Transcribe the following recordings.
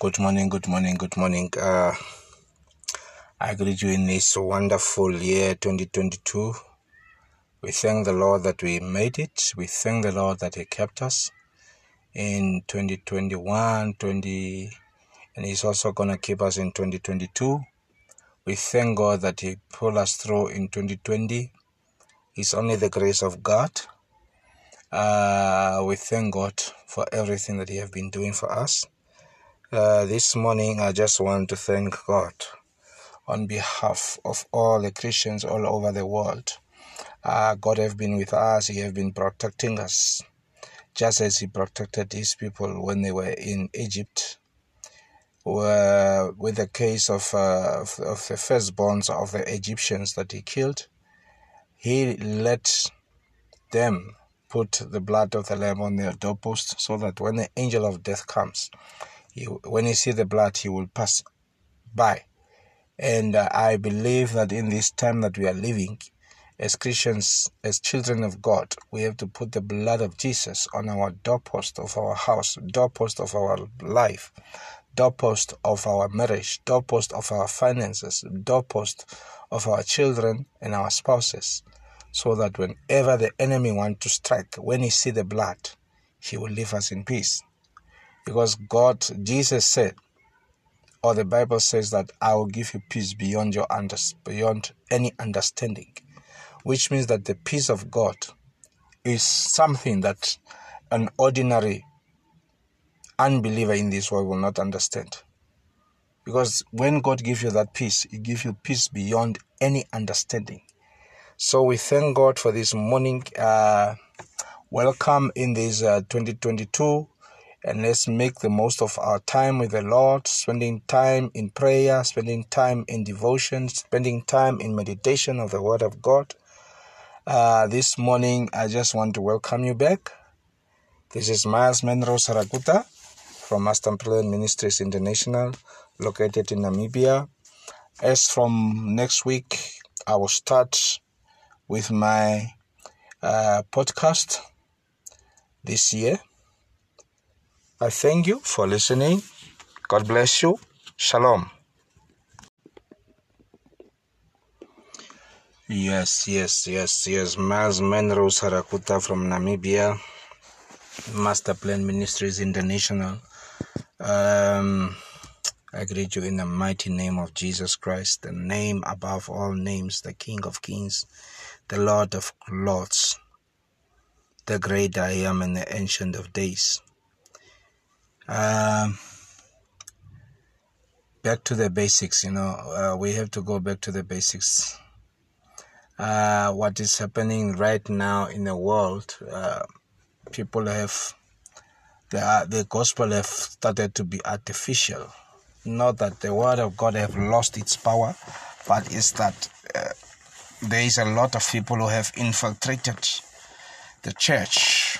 Good morning, good morning, good morning. Uh, I greet you in this wonderful year 2022. We thank the Lord that we made it. We thank the Lord that He kept us in 2021, 20, and He's also going to keep us in 2022. We thank God that He pulled us through in 2020. It's only the grace of God. Uh, we thank God for everything that He has been doing for us. Uh, this morning, I just want to thank God on behalf of all the Christians all over the world. Uh, God has been with us, He has been protecting us, just as He protected His people when they were in Egypt. Where, with the case of, uh, of, of the firstborns of the Egyptians that He killed, He let them put the blood of the lamb on their doorpost so that when the angel of death comes, he, when he see the blood, he will pass by. And uh, I believe that in this time that we are living, as Christians, as children of God, we have to put the blood of Jesus on our doorpost of our house, doorpost of our life, doorpost of our marriage, doorpost of our finances, doorpost of our children and our spouses, so that whenever the enemy want to strike, when he see the blood, he will leave us in peace. Because God, Jesus said, or the Bible says that I will give you peace beyond your under, beyond any understanding, which means that the peace of God is something that an ordinary unbeliever in this world will not understand. Because when God gives you that peace, He gives you peace beyond any understanding. So we thank God for this morning. Uh, welcome in this uh, 2022 and let's make the most of our time with the Lord, spending time in prayer, spending time in devotion, spending time in meditation of the Word of God. Uh, this morning, I just want to welcome you back. This is Miles Menro Sarakuta from Master Plan Ministries International, located in Namibia. As from next week, I will start with my uh, podcast this year. I thank you for listening. God bless you. Shalom. Yes, yes, yes, yes. Miles Menro Sarakuta from Namibia, Master Plan Ministries International. Um, I greet you in the mighty name of Jesus Christ, the name above all names, the King of Kings, the Lord of Lords, the great I am and the Ancient of Days. Um, back to the basics, you know, uh, we have to go back to the basics. Uh, what is happening right now in the world, uh, people have, the, the gospel have started to be artificial. Not that the word of God have lost its power, but it's that uh, there is a lot of people who have infiltrated the church,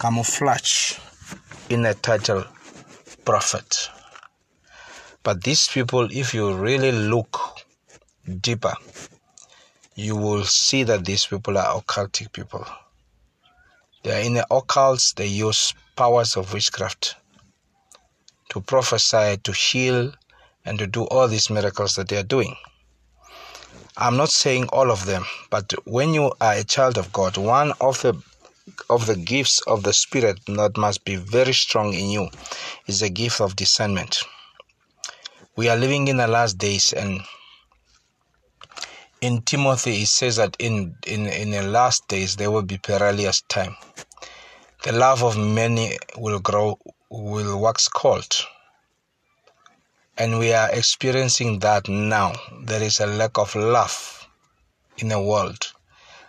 camouflage in a title prophet. But these people, if you really look deeper, you will see that these people are occultic people. They are in the occults, they use powers of witchcraft to prophesy, to heal, and to do all these miracles that they are doing. I'm not saying all of them, but when you are a child of God, one of the of the gifts of the Spirit that must be very strong in you is the gift of discernment. We are living in the last days, and in Timothy it says that in, in, in the last days there will be perilous time. The love of many will grow, will wax cold. And we are experiencing that now. There is a lack of love in the world.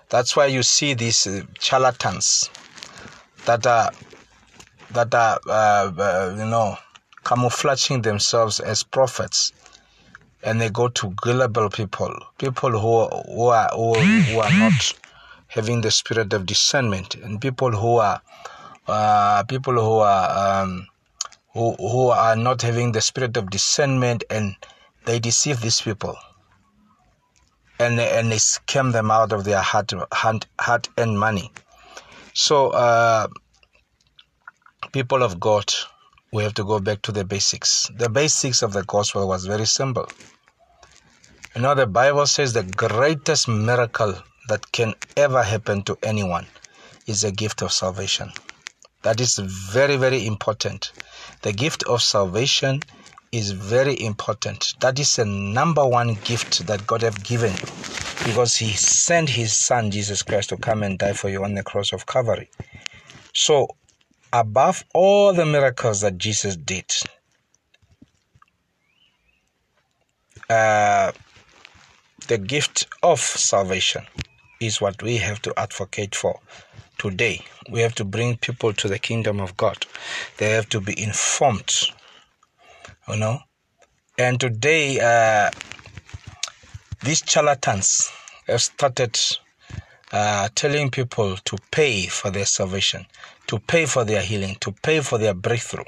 That's why you see these uh, charlatans that are that are uh, uh, you know camouflaging themselves as prophets, and they go to gullible people, people who who are who, who are not having the spirit of discernment, and people who are uh, people who are um, who who are not having the spirit of discernment, and they deceive these people and and they scam them out of their hard hard, hard earned money. So, uh, people of God, we have to go back to the basics. The basics of the gospel was very simple. You know, the Bible says the greatest miracle that can ever happen to anyone is a gift of salvation. That is very, very important. The gift of salvation is very important. That is the number one gift that God have given because He sent His Son Jesus Christ to come and die for you on the cross of Calvary. So, above all the miracles that Jesus did, uh, the gift of salvation is what we have to advocate for today. We have to bring people to the kingdom of God. They have to be informed, you know. And today, uh, these charlatans have started uh, telling people to pay for their salvation, to pay for their healing, to pay for their breakthrough,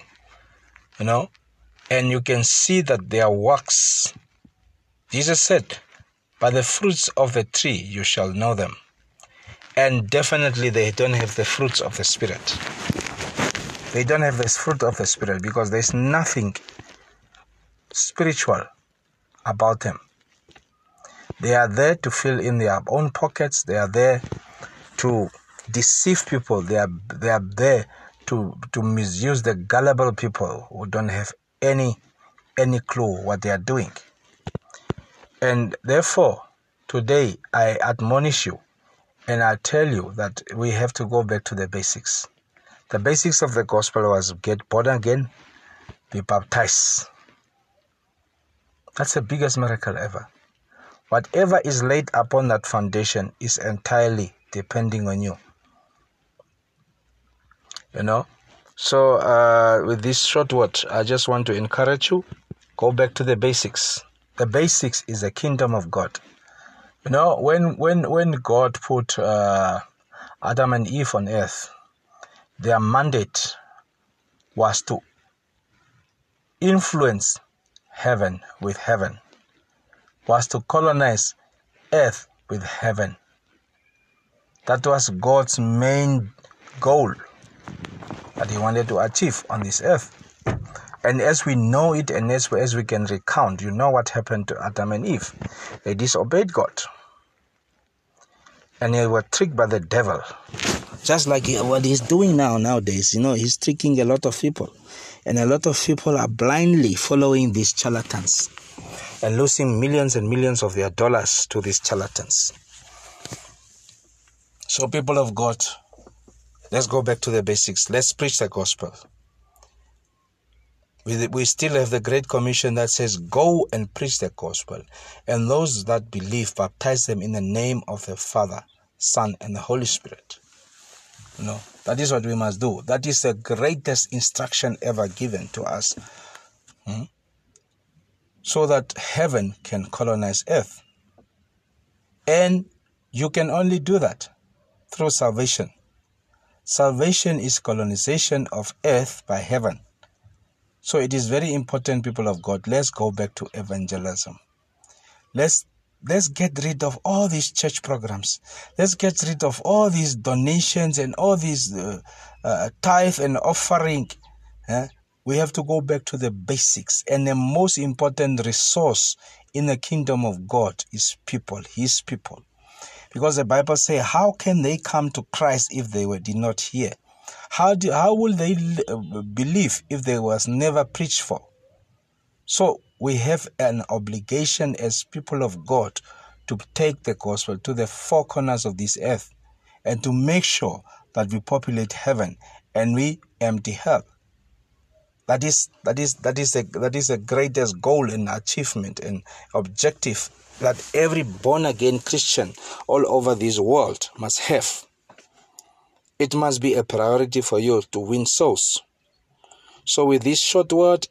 you know. And you can see that their works, Jesus said, by the fruits of the tree you shall know them and definitely they don't have the fruits of the spirit they don't have this fruit of the spirit because there's nothing spiritual about them they are there to fill in their own pockets they are there to deceive people they are they are there to to misuse the gullible people who don't have any any clue what they are doing and therefore today i admonish you and I tell you that we have to go back to the basics. The basics of the gospel was get born again, be baptized. That's the biggest miracle ever. Whatever is laid upon that foundation is entirely depending on you. You know? So, uh, with this short word, I just want to encourage you go back to the basics. The basics is the kingdom of God. You know, when when when God put uh, Adam and Eve on earth, their mandate was to influence heaven with heaven, was to colonize earth with heaven. That was God's main goal that He wanted to achieve on this earth. And as we know it and as, as we can recount, you know what happened to Adam and Eve. They disobeyed God. And they were tricked by the devil. Just like what he's doing now nowadays, you know, he's tricking a lot of people. And a lot of people are blindly following these charlatans and losing millions and millions of their dollars to these charlatans. So, people of God, let's go back to the basics. Let's preach the gospel we, we still have the Great Commission that says, Go and preach the gospel, and those that believe, baptize them in the name of the Father, Son, and the Holy Spirit. Know, that is what we must do. That is the greatest instruction ever given to us. Hmm? So that heaven can colonize earth. And you can only do that through salvation. Salvation is colonization of earth by heaven. So it is very important, people of God. Let's go back to evangelism. Let's let's get rid of all these church programs. Let's get rid of all these donations and all these uh, uh, tithe and offering. Eh? We have to go back to the basics. And the most important resource in the kingdom of God is people, His people. Because the Bible says, How can they come to Christ if they were, did not hear? How, do, how will they uh, believe if they was never preached for? So we have an obligation as people of God to take the gospel to the four corners of this earth and to make sure that we populate heaven and we empty hell. That is that is that is the that is the greatest goal and achievement and objective that every born again Christian all over this world must have. It must be a priority for you to win souls. So, with this short word,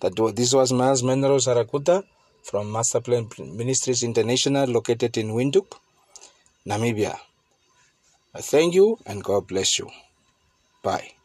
that this was Miles Menro Sarakuta from Masterplan Ministries International, located in Windhoek, Namibia. I thank you and God bless you. Bye.